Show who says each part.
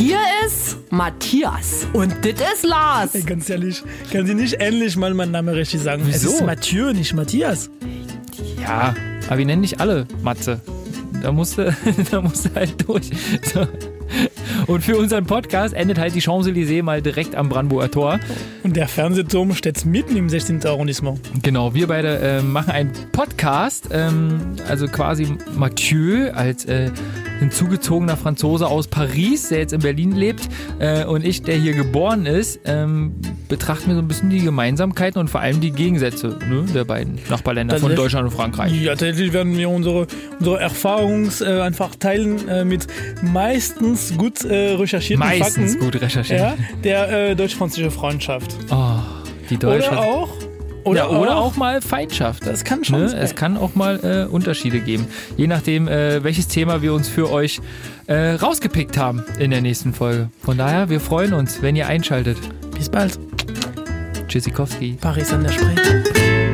Speaker 1: hier ist Matthias. Und das ist Lars.
Speaker 2: Ey, ganz ehrlich, kann sie nicht endlich mal meinen Namen richtig sagen?
Speaker 3: Wieso?
Speaker 2: Es ist Mathieu, nicht Matthias.
Speaker 3: Ja, aber wir nennen nicht alle Matze. Da musste, da musste halt durch. So. Und für unseren Podcast endet halt die Champs-Élysées mal direkt am Brandenburger Tor.
Speaker 2: Und der Fernsehturm steht mitten im 16. Arrondissement.
Speaker 3: Genau, wir beide äh, machen einen Podcast, ähm, also quasi Mathieu als äh, hinzugezogener Franzose aus Paris, der jetzt in Berlin lebt, äh, und ich, der hier geboren ist, ähm, betrachten wir so ein bisschen die Gemeinsamkeiten und vor allem die Gegensätze ne, der beiden Nachbarländer von. Deutschland und Frankreich.
Speaker 2: Ja, tatsächlich werden wir unsere, unsere Erfahrungs äh, einfach teilen äh, mit meistens gut äh, recherchierten
Speaker 3: Meistens
Speaker 2: Fakten.
Speaker 3: gut recherchiert.
Speaker 2: Ja, der äh, deutsch-französische Freundschaft.
Speaker 3: Oh, die Deutsche.
Speaker 2: Oder auch.
Speaker 3: Ja, oder auch mal Feindschaft.
Speaker 2: Das kann schon
Speaker 3: Ne?
Speaker 2: sein.
Speaker 3: Es kann auch mal äh, Unterschiede geben. Je nachdem, äh, welches Thema wir uns für euch äh, rausgepickt haben in der nächsten Folge. Von daher, wir freuen uns, wenn ihr einschaltet.
Speaker 2: Bis bald.
Speaker 3: Tschüssikowski.
Speaker 2: Paris an der Spree.